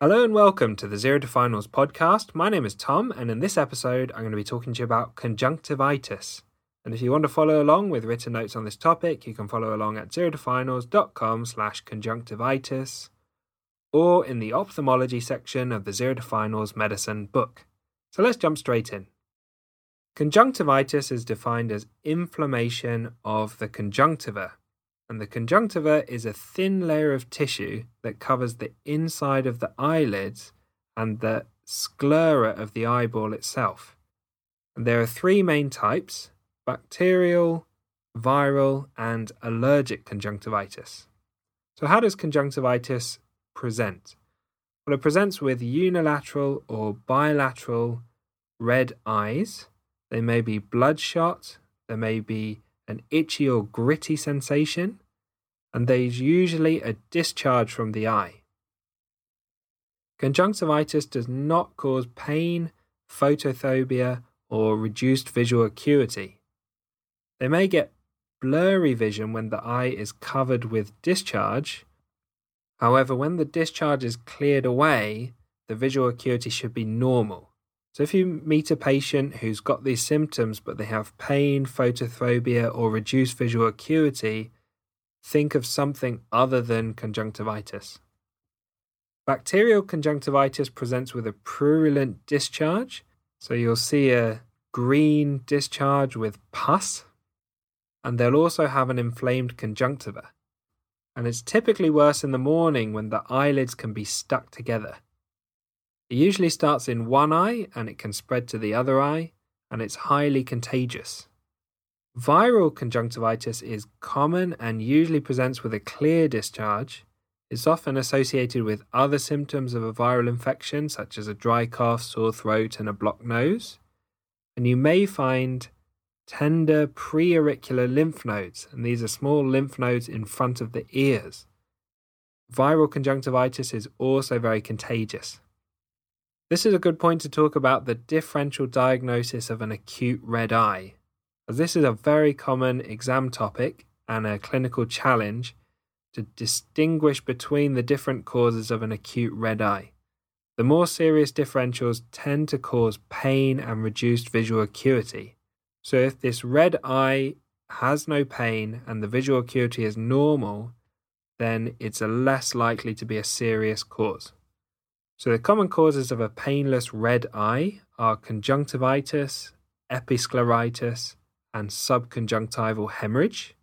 Hello and welcome to the Zero to Finals podcast. My name is Tom, and in this episode, I'm going to be talking to you about conjunctivitis. And if you want to follow along with written notes on this topic, you can follow along at zerotofinals.com slash conjunctivitis or in the ophthalmology section of the Zero to Finals medicine book. So let's jump straight in. Conjunctivitis is defined as inflammation of the conjunctiva, and the conjunctiva is a thin layer of tissue that covers the inside of the eyelids and the sclera of the eyeball itself. And there are three main types bacterial, viral, and allergic conjunctivitis. So, how does conjunctivitis present? Well, it presents with unilateral or bilateral red eyes. They may be bloodshot, there may be an itchy or gritty sensation, and there is usually a discharge from the eye. Conjunctivitis does not cause pain, photophobia, or reduced visual acuity. They may get blurry vision when the eye is covered with discharge. However, when the discharge is cleared away, the visual acuity should be normal. So, if you meet a patient who's got these symptoms but they have pain, photophobia, or reduced visual acuity, think of something other than conjunctivitis. Bacterial conjunctivitis presents with a purulent discharge, so you'll see a green discharge with pus, and they'll also have an inflamed conjunctiva. And it's typically worse in the morning when the eyelids can be stuck together. It usually starts in one eye and it can spread to the other eye, and it's highly contagious. Viral conjunctivitis is common and usually presents with a clear discharge. It's often associated with other symptoms of a viral infection, such as a dry cough, sore throat, and a blocked nose. And you may find tender preauricular lymph nodes, and these are small lymph nodes in front of the ears. Viral conjunctivitis is also very contagious. This is a good point to talk about the differential diagnosis of an acute red eye, as this is a very common exam topic and a clinical challenge to distinguish between the different causes of an acute red eye. The more serious differentials tend to cause pain and reduced visual acuity. So, if this red eye has no pain and the visual acuity is normal, then it's less likely to be a serious cause. So, the common causes of a painless red eye are conjunctivitis, episcleritis, and subconjunctival hemorrhage.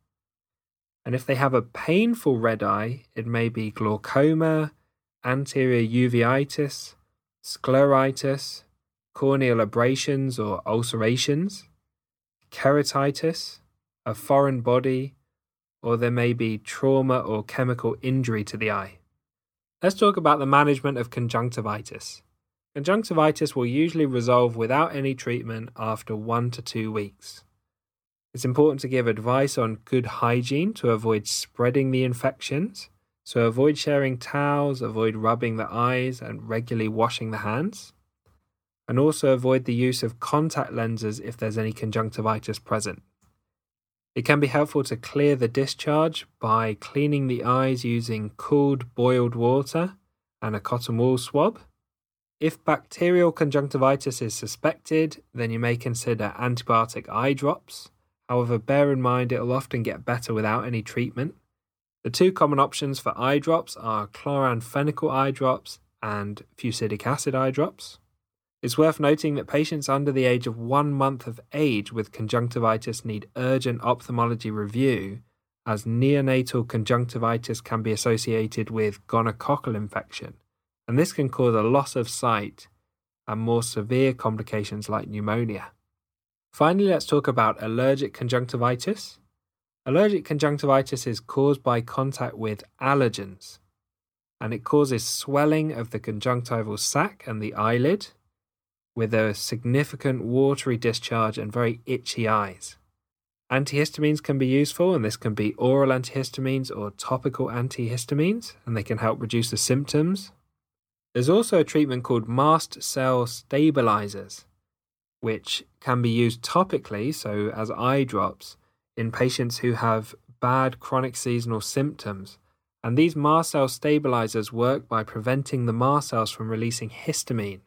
And if they have a painful red eye, it may be glaucoma, anterior uveitis, scleritis, corneal abrasions or ulcerations, keratitis, a foreign body, or there may be trauma or chemical injury to the eye. Let's talk about the management of conjunctivitis. Conjunctivitis will usually resolve without any treatment after one to two weeks. It's important to give advice on good hygiene to avoid spreading the infections. So, avoid sharing towels, avoid rubbing the eyes, and regularly washing the hands. And also avoid the use of contact lenses if there's any conjunctivitis present. It can be helpful to clear the discharge by cleaning the eyes using cooled boiled water and a cotton wool swab. If bacterial conjunctivitis is suspected, then you may consider antibiotic eye drops. However, bear in mind it will often get better without any treatment. The two common options for eye drops are chloramphenicol eye drops and fusidic acid eye drops. It's worth noting that patients under the age of one month of age with conjunctivitis need urgent ophthalmology review, as neonatal conjunctivitis can be associated with gonococcal infection, and this can cause a loss of sight and more severe complications like pneumonia. Finally, let's talk about allergic conjunctivitis. Allergic conjunctivitis is caused by contact with allergens, and it causes swelling of the conjunctival sac and the eyelid, with a significant watery discharge and very itchy eyes. Antihistamines can be useful, and this can be oral antihistamines or topical antihistamines, and they can help reduce the symptoms. There's also a treatment called mast cell stabilizers, which can be used topically, so as eye drops, in patients who have bad chronic seasonal symptoms, And these mast cell stabilizers work by preventing the mast cells from releasing histamine.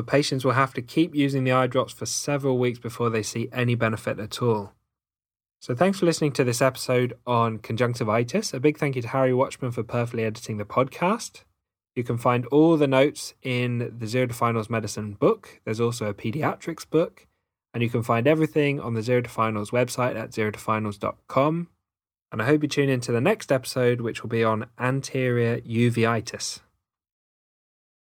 But patients will have to keep using the eye drops for several weeks before they see any benefit at all. So, thanks for listening to this episode on conjunctivitis. A big thank you to Harry Watchman for perfectly editing the podcast. You can find all the notes in the Zero to Finals Medicine book. There's also a pediatrics book. And you can find everything on the Zero to Finals website at zerotofinals.com. And I hope you tune in to the next episode, which will be on anterior uveitis.